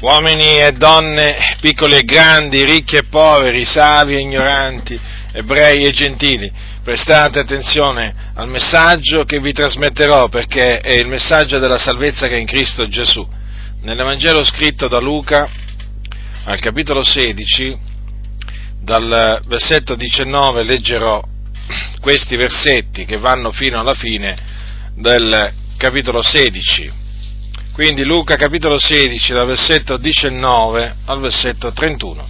uomini e donne, piccoli e grandi, ricchi e poveri, savi e ignoranti, ebrei e gentili, prestate attenzione al messaggio che vi trasmetterò perché è il messaggio della salvezza che è in Cristo Gesù. Nell'Evangelo scritto da Luca, al capitolo 16, dal versetto 19 leggerò questi versetti che vanno fino alla fine del capitolo 16 quindi Luca capitolo 16 dal versetto 19 al versetto 31.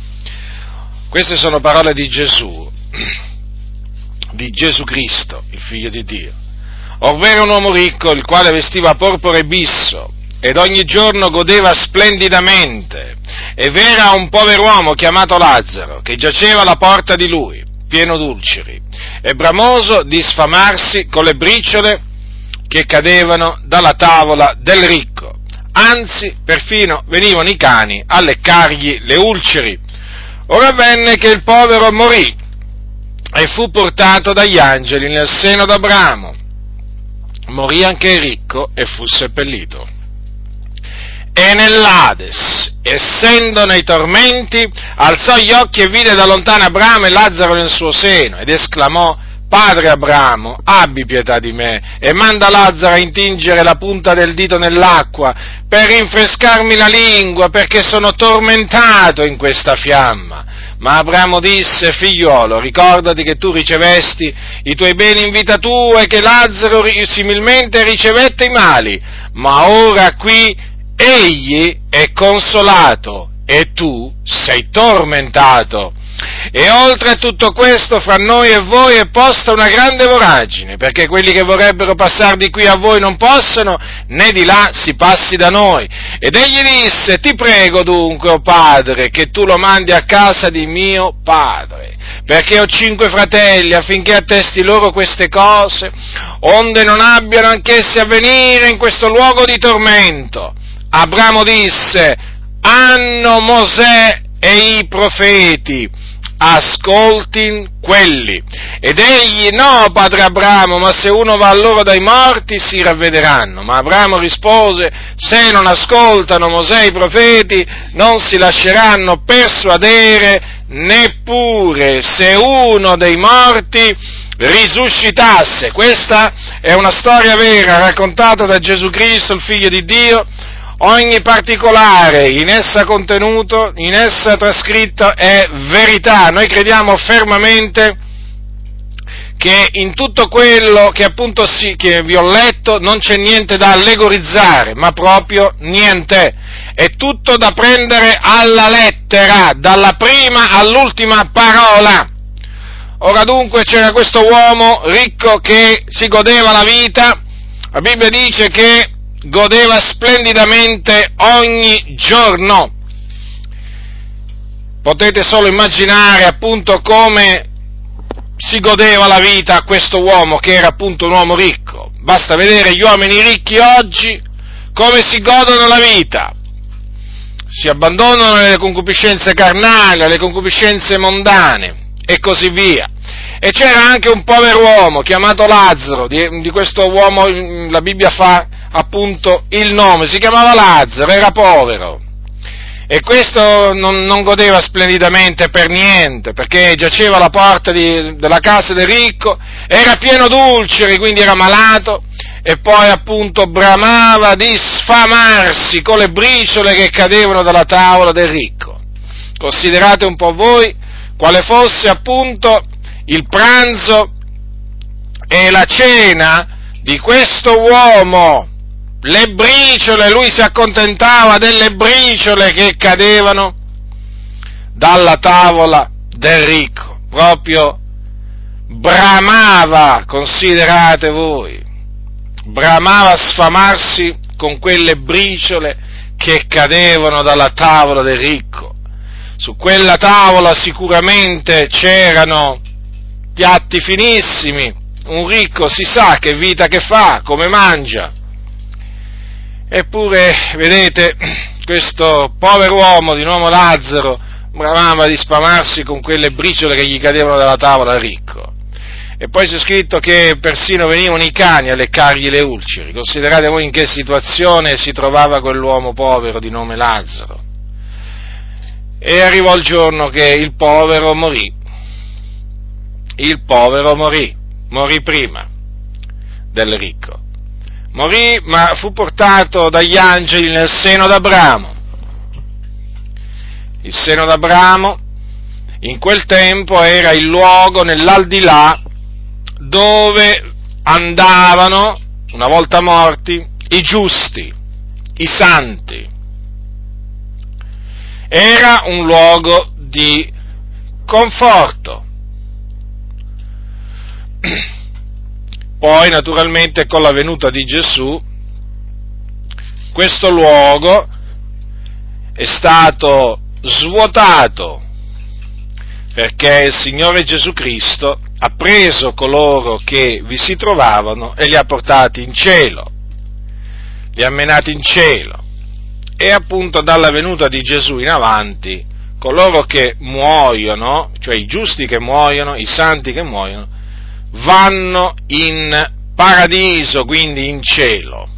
Queste sono parole di Gesù, di Gesù Cristo, il figlio di Dio. Ovvero un uomo ricco, il quale vestiva porpora e bisso, ed ogni giorno godeva splendidamente, e v'era un pover'uomo chiamato Lazzaro, che giaceva alla porta di lui, pieno d'ulceri, e bramoso di sfamarsi con le briciole che cadevano dalla tavola del ricco anzi perfino venivano i cani a leccargli le ulceri. Ora avvenne che il povero morì e fu portato dagli angeli nel seno d'Abramo. Morì anche il ricco e fu seppellito. E nell'Ades, essendo nei tormenti, alzò gli occhi e vide da lontano Abramo e Lazzaro nel suo seno ed esclamò, Padre Abramo, abbi pietà di me e manda Lazzaro a intingere la punta del dito nell'acqua per rinfrescarmi la lingua perché sono tormentato in questa fiamma. Ma Abramo disse, figliuolo, ricordati che tu ricevesti i tuoi beni in vita tua e che Lazzaro similmente ricevette i mali, ma ora qui egli è consolato e tu sei tormentato. E oltre a tutto questo, fra noi e voi è posta una grande voragine, perché quelli che vorrebbero passare di qui a voi non possono, né di là si passi da noi. Ed egli disse, ti prego dunque, oh padre, che tu lo mandi a casa di mio padre, perché ho cinque fratelli, affinché attesti loro queste cose, onde non abbiano anch'essi a venire in questo luogo di tormento. Abramo disse, hanno Mosè e i profeti, ascoltin quelli. Ed egli, no, padre Abramo, ma se uno va a loro dai morti si ravvederanno. Ma Abramo rispose, se non ascoltano Mosè i profeti, non si lasceranno persuadere neppure se uno dei morti risuscitasse. Questa è una storia vera raccontata da Gesù Cristo, il figlio di Dio, ogni particolare in essa contenuto, in essa trascritto è verità. Noi crediamo fermamente che in tutto quello che appunto sì, che vi ho letto non c'è niente da allegorizzare, ma proprio niente. È tutto da prendere alla lettera, dalla prima all'ultima parola. Ora dunque c'era questo uomo ricco che si godeva la vita, la Bibbia dice che godeva splendidamente ogni giorno. Potete solo immaginare appunto come si godeva la vita questo uomo che era appunto un uomo ricco. Basta vedere gli uomini ricchi oggi come si godono la vita. Si abbandonano alle concupiscenze carnali, alle concupiscenze mondane e così via. E c'era anche un povero uomo chiamato Lazzaro, di, di questo uomo la Bibbia fa appunto il nome, si chiamava Lazzaro, era povero. E questo non, non godeva splendidamente per niente, perché giaceva alla porta di, della casa del ricco, era pieno d'ulceri, quindi era malato, e poi appunto bramava di sfamarsi con le briciole che cadevano dalla tavola del ricco. Considerate un po' voi quale fosse appunto il pranzo e la cena di questo uomo le briciole, lui si accontentava delle briciole che cadevano dalla tavola del ricco, proprio bramava, considerate voi, bramava sfamarsi con quelle briciole che cadevano dalla tavola del ricco. Su quella tavola sicuramente c'erano piatti finissimi, un ricco si sa che vita che fa, come mangia, Eppure, vedete, questo povero uomo di nome Lazzaro bramava di spamarsi con quelle briciole che gli cadevano dalla tavola ricco. E poi c'è scritto che persino venivano i cani a leccargli le ulceri. Considerate voi in che situazione si trovava quell'uomo povero di nome Lazzaro. E arrivò il giorno che il povero morì. Il povero morì, morì prima del ricco. Morì, ma fu portato dagli angeli nel seno d'Abramo. Il seno d'Abramo in quel tempo era il luogo nell'aldilà dove andavano, una volta morti, i giusti, i santi. Era un luogo di conforto. Poi, naturalmente, con la venuta di Gesù, questo luogo è stato svuotato perché il Signore Gesù Cristo ha preso coloro che vi si trovavano e li ha portati in cielo, li ha menati in cielo. E appunto dalla venuta di Gesù in avanti, coloro che muoiono, cioè i giusti che muoiono, i santi che muoiono, vanno in paradiso, quindi in cielo.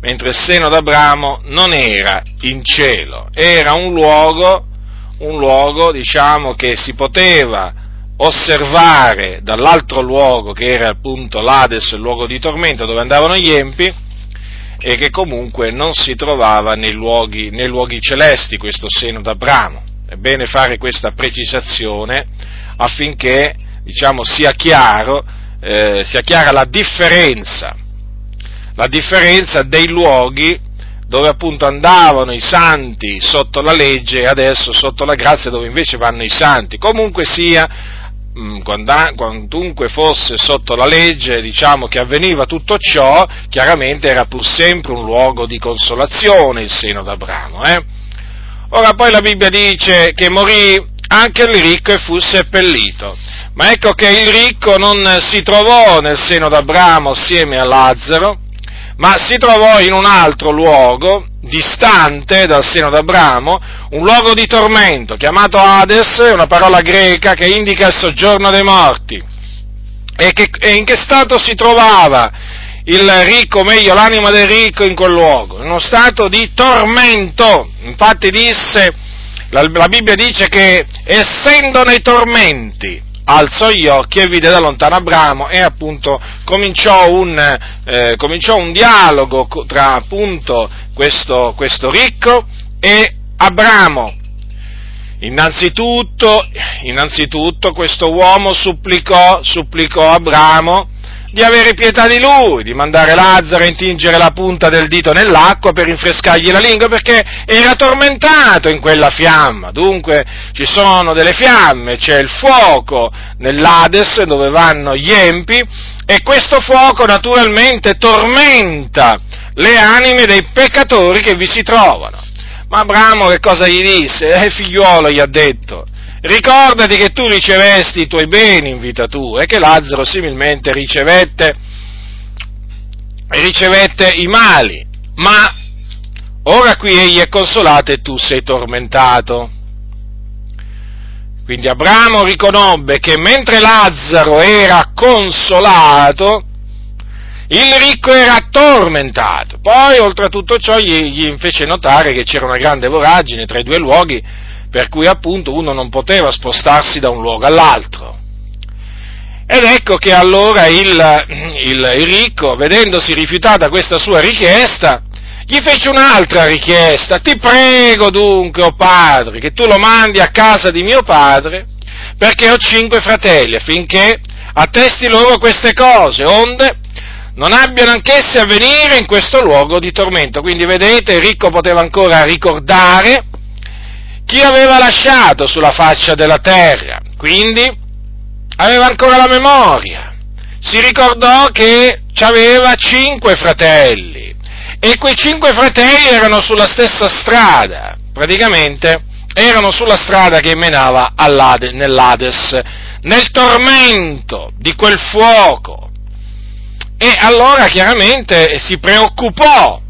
Mentre il seno d'Abramo non era in cielo, era un luogo un luogo, diciamo, che si poteva osservare dall'altro luogo che era appunto l'Ades, il luogo di tormento dove andavano gli empi, e che comunque non si trovava nei luoghi, nei luoghi celesti questo seno d'Abramo. È bene fare questa precisazione affinché diciamo, sia, chiaro, eh, sia chiara la differenza, la differenza dei luoghi dove appunto andavano i santi sotto la legge e adesso sotto la grazia dove invece vanno i santi. Comunque sia, mm, quantunque fosse sotto la legge, diciamo che avveniva tutto ciò, chiaramente era pur sempre un luogo di consolazione il seno d'Abramo. Eh? Ora poi la Bibbia dice che morì anche il ricco e fu seppellito. Ma ecco che il ricco non si trovò nel seno d'Abramo assieme a Lazzaro, ma si trovò in un altro luogo, distante dal seno d'Abramo, un luogo di tormento, chiamato Hades, una parola greca che indica il soggiorno dei morti. E, che, e in che stato si trovava il ricco, o meglio l'anima del ricco in quel luogo? In uno stato di tormento. Infatti disse, la, la Bibbia dice che essendo nei tormenti, alzò gli occhi e vide da lontano Abramo e appunto cominciò un, eh, cominciò un dialogo tra appunto questo, questo ricco e Abramo. Innanzitutto, innanzitutto questo uomo supplicò, supplicò Abramo di avere pietà di lui, di mandare Lazzaro a intingere la punta del dito nell'acqua per rinfrescargli la lingua perché era tormentato in quella fiamma. Dunque ci sono delle fiamme, c'è il fuoco nell'Ades dove vanno gli empi e questo fuoco naturalmente tormenta le anime dei peccatori che vi si trovano. Ma Abramo che cosa gli disse? Eh figliuolo gli ha detto, Ricordati che tu ricevesti i tuoi beni in vita tua e che Lazzaro similmente ricevette, ricevette i mali, ma ora qui egli è consolato e tu sei tormentato. Quindi Abramo riconobbe che mentre Lazzaro era consolato, il ricco era tormentato. Poi, oltre a tutto ciò, gli, gli fece notare che c'era una grande voragine tra i due luoghi per cui appunto uno non poteva spostarsi da un luogo all'altro. Ed ecco che allora il, il, ricco, vedendosi rifiutata questa sua richiesta, gli fece un'altra richiesta, ti prego dunque, o oh padre, che tu lo mandi a casa di mio padre, perché ho cinque fratelli, affinché attesti loro queste cose, onde non abbiano anch'essi a venire in questo luogo di tormento. Quindi vedete, il ricco poteva ancora ricordare chi aveva lasciato sulla faccia della terra, quindi aveva ancora la memoria, si ricordò che aveva cinque fratelli e quei cinque fratelli erano sulla stessa strada, praticamente erano sulla strada che menava nell'Ades, nel tormento di quel fuoco. E allora chiaramente si preoccupò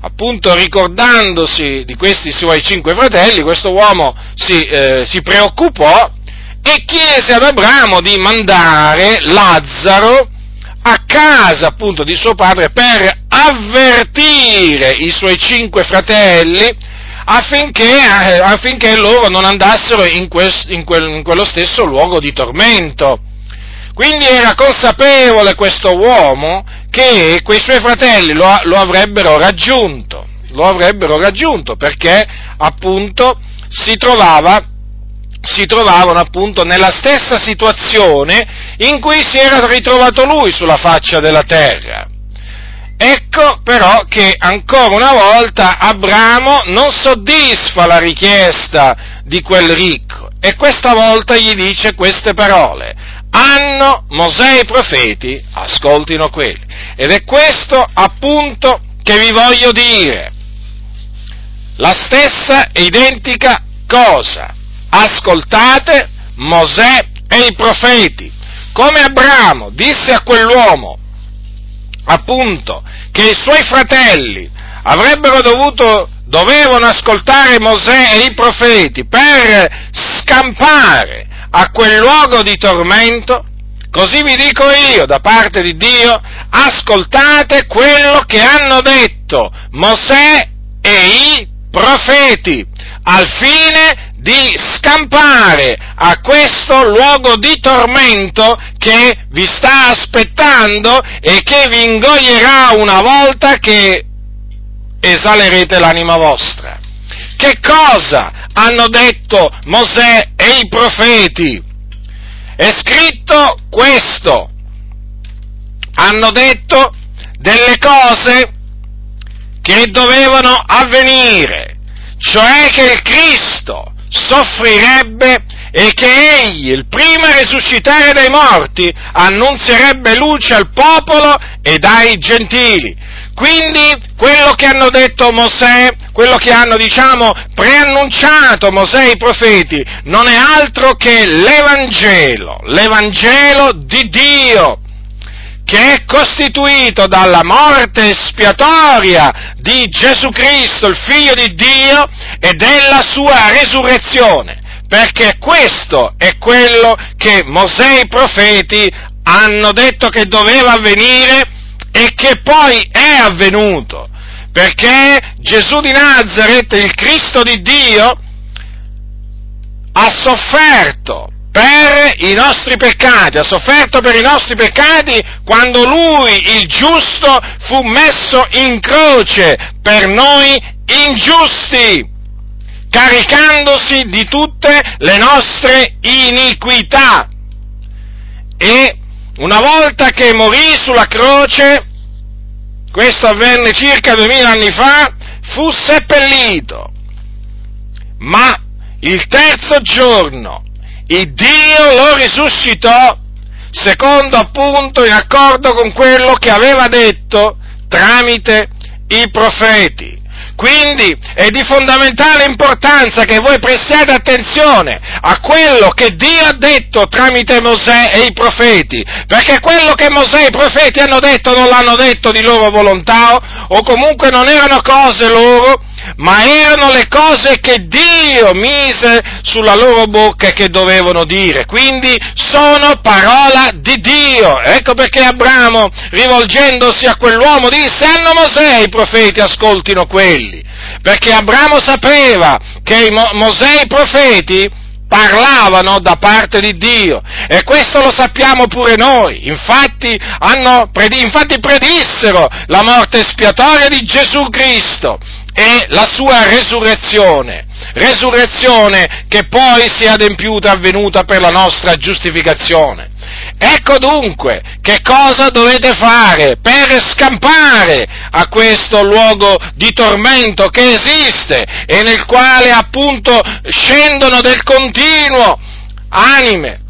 appunto ricordandosi di questi suoi cinque fratelli, questo uomo si, eh, si preoccupò e chiese ad Abramo di mandare Lazzaro a casa appunto di suo padre per avvertire i suoi cinque fratelli affinché, eh, affinché loro non andassero in, quel, in, quel, in quello stesso luogo di tormento. Quindi era consapevole questo uomo che quei suoi fratelli lo, lo, avrebbero raggiunto, lo avrebbero raggiunto perché appunto si trovava si trovavano appunto nella stessa situazione in cui si era ritrovato lui sulla faccia della terra. Ecco però che ancora una volta Abramo non soddisfa la richiesta di quel ricco e questa volta gli dice queste parole. Hanno Mosè e i profeti, ascoltino quelli. Ed è questo appunto che vi voglio dire. La stessa identica cosa ascoltate Mosè e i profeti. Come Abramo disse a quell'uomo, appunto, che i suoi fratelli avrebbero dovuto, dovevano ascoltare Mosè e i profeti per scampare a quel luogo di tormento, così vi dico io da parte di Dio, ascoltate quello che hanno detto Mosè e i profeti, al fine di scampare a questo luogo di tormento che vi sta aspettando e che vi ingoierà una volta che esalerete l'anima vostra. Che cosa hanno detto Mosè e i profeti? È scritto questo. Hanno detto delle cose che dovevano avvenire, cioè che il Cristo soffrirebbe e che egli, il primo a risuscitare dai morti, annunzierebbe luce al popolo ed ai gentili. Quindi quello che hanno detto Mosè, quello che hanno, diciamo, preannunciato Mosè e i profeti, non è altro che l'Evangelo, l'Evangelo di Dio che è costituito dalla morte espiatoria di Gesù Cristo, il Figlio di Dio, e della sua risurrezione, perché questo è quello che Mosè e i profeti hanno detto che doveva avvenire e che poi è avvenuto, perché Gesù di Nazareth, il Cristo di Dio, ha sofferto per i nostri peccati, ha sofferto per i nostri peccati quando lui, il giusto, fu messo in croce per noi ingiusti, caricandosi di tutte le nostre iniquità. E una volta che morì sulla croce, questo avvenne circa duemila anni fa, fu seppellito. Ma il terzo giorno il Dio lo risuscitò secondo appunto in accordo con quello che aveva detto tramite i profeti. Quindi è di fondamentale importanza che voi prestiate attenzione a quello che Dio ha detto tramite Mosè e i profeti, perché quello che Mosè e i profeti hanno detto non l'hanno detto di loro volontà o comunque non erano cose loro ma erano le cose che Dio mise sulla loro bocca e che dovevano dire. Quindi sono parola di Dio. Ecco perché Abramo, rivolgendosi a quell'uomo, disse, hanno Mosè i profeti, ascoltino quelli. Perché Abramo sapeva che Mosè e i profeti parlavano da parte di Dio e questo lo sappiamo pure noi, infatti, hanno, infatti predissero la morte espiatoria di Gesù Cristo e la sua resurrezione, resurrezione che poi si è adempiuta, avvenuta per la nostra giustificazione. Ecco dunque che cosa dovete fare per scampare a questo luogo di tormento che esiste e nel quale appunto scendono del continuo anime,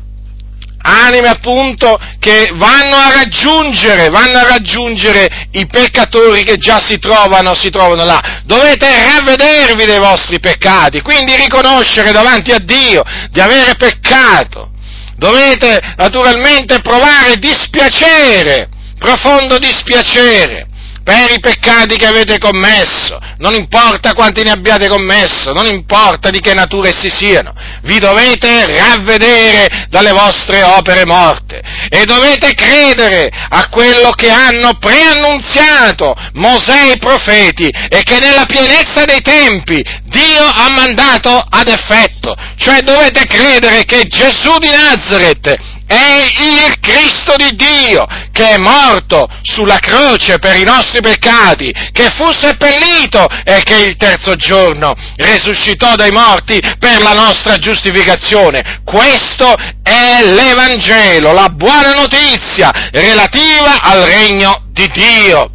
anime appunto che vanno a raggiungere, vanno a raggiungere i peccatori che già si trovano, si trovano là. Dovete ravvedervi dei vostri peccati, quindi riconoscere davanti a Dio di avere peccato. Dovete naturalmente provare dispiacere, profondo dispiacere per i peccati che avete commesso, non importa quanti ne abbiate commesso, non importa di che natura essi siano, vi dovete ravvedere dalle vostre opere morte e dovete credere a quello che hanno preannunziato Mosè e i profeti e che nella pienezza dei tempi Dio ha mandato ad effetto, cioè dovete credere che Gesù di Nazareth è il Cristo di Dio che è morto sulla croce per i nostri peccati, che fu seppellito e che il terzo giorno risuscitò dai morti per la nostra giustificazione. Questo è l'Evangelo, la buona notizia relativa al regno di Dio.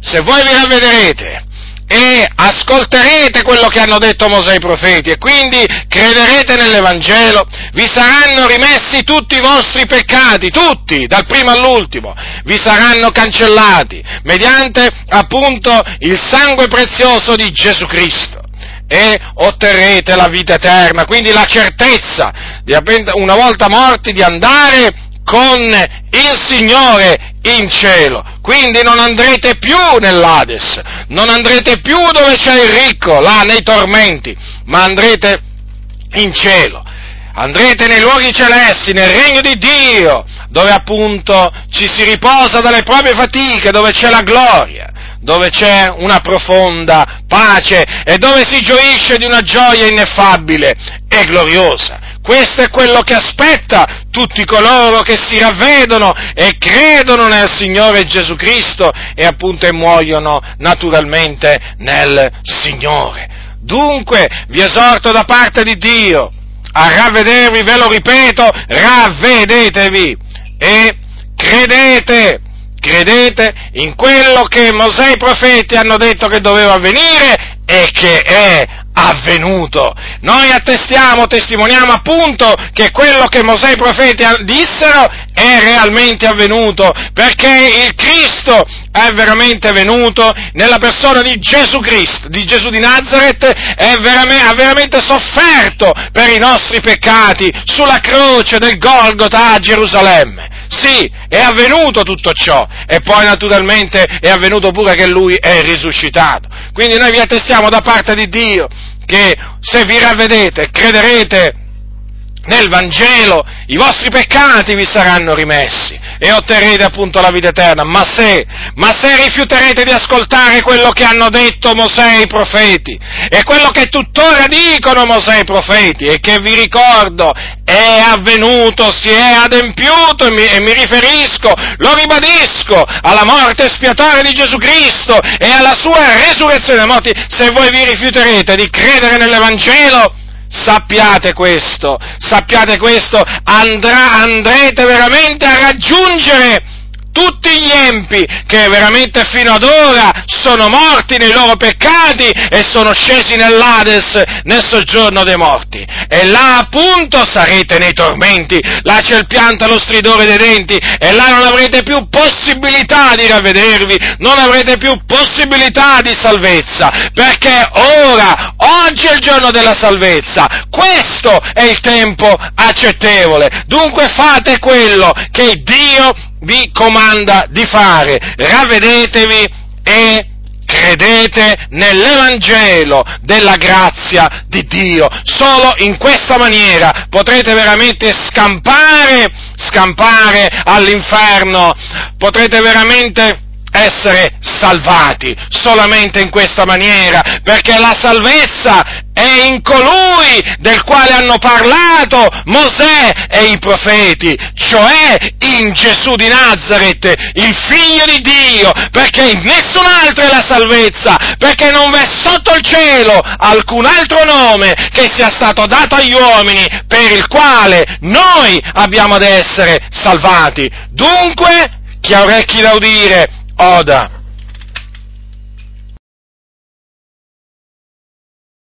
Se voi vi ravvederete e ascolterete quello che hanno detto Mosè e i profeti e quindi crederete nell'Evangelo, vi saranno rimessi tutti i vostri peccati, tutti, dal primo all'ultimo, vi saranno cancellati mediante appunto il sangue prezioso di Gesù Cristo. E otterrete la vita eterna, quindi la certezza di, una volta morti di andare con il Signore in cielo. Quindi non andrete più nell'Ades, non andrete più dove c'è il ricco, là nei tormenti, ma andrete in cielo. Andrete nei luoghi celesti, nel regno di Dio, dove appunto ci si riposa dalle proprie fatiche, dove c'è la gloria dove c'è una profonda pace e dove si gioisce di una gioia ineffabile e gloriosa. Questo è quello che aspetta tutti coloro che si ravvedono e credono nel Signore Gesù Cristo e appunto muoiono naturalmente nel Signore. Dunque vi esorto da parte di Dio a ravvedervi, ve lo ripeto, ravvedetevi e credete credete in quello che Mosè e i profeti hanno detto che doveva avvenire e che è avvenuto. Noi attestiamo, testimoniamo appunto che quello che Mosè e i profeti dissero è realmente avvenuto, perché il Cristo è veramente venuto nella persona di Gesù Cristo, di Gesù di Nazareth, veramente, ha veramente sofferto per i nostri peccati sulla croce del Golgota a Gerusalemme. Sì, è avvenuto tutto ciò e poi naturalmente è avvenuto pure che lui è risuscitato. Quindi noi vi attestiamo da parte di Dio che se vi ravvedete, crederete nel Vangelo, i vostri peccati vi saranno rimessi e otterrete appunto la vita eterna. Ma se, ma se rifiuterete di ascoltare quello che hanno detto Mosè e i profeti e quello che tuttora dicono Mosè e i profeti e che vi ricordo è avvenuto, si è adempiuto e mi, e mi riferisco, lo ribadisco, alla morte espiatoria di Gesù Cristo e alla sua resurrezione dai morti, se voi vi rifiuterete di credere nell'Evangelo, sappiate questo, sappiate questo, andrà, andrete veramente a raggiungere tutti gli empi che veramente fino ad ora sono morti nei loro peccati e sono scesi nell'Ades nel soggiorno dei morti. E là appunto sarete nei tormenti, là c'è il pianto e lo stridore dei denti. E là non avrete più possibilità di ravvedervi, non avrete più possibilità di salvezza, perché ora, oggi è il giorno della salvezza, questo è il tempo accettevole. Dunque fate quello che Dio vi comanda di fare. Ravvedetevi e credete nell'Evangelo della grazia di Dio. Solo in questa maniera potrete veramente scampare, scampare all'inferno, potrete veramente essere salvati solamente in questa maniera, perché la salvezza è in colui del quale hanno parlato Mosè e i profeti, cioè in Gesù di Nazareth, il figlio di Dio, perché in nessun altro è la salvezza, perché non v'è sotto il cielo alcun altro nome che sia stato dato agli uomini per il quale noi abbiamo ad essere salvati. Dunque, chi ha orecchi da udire, oda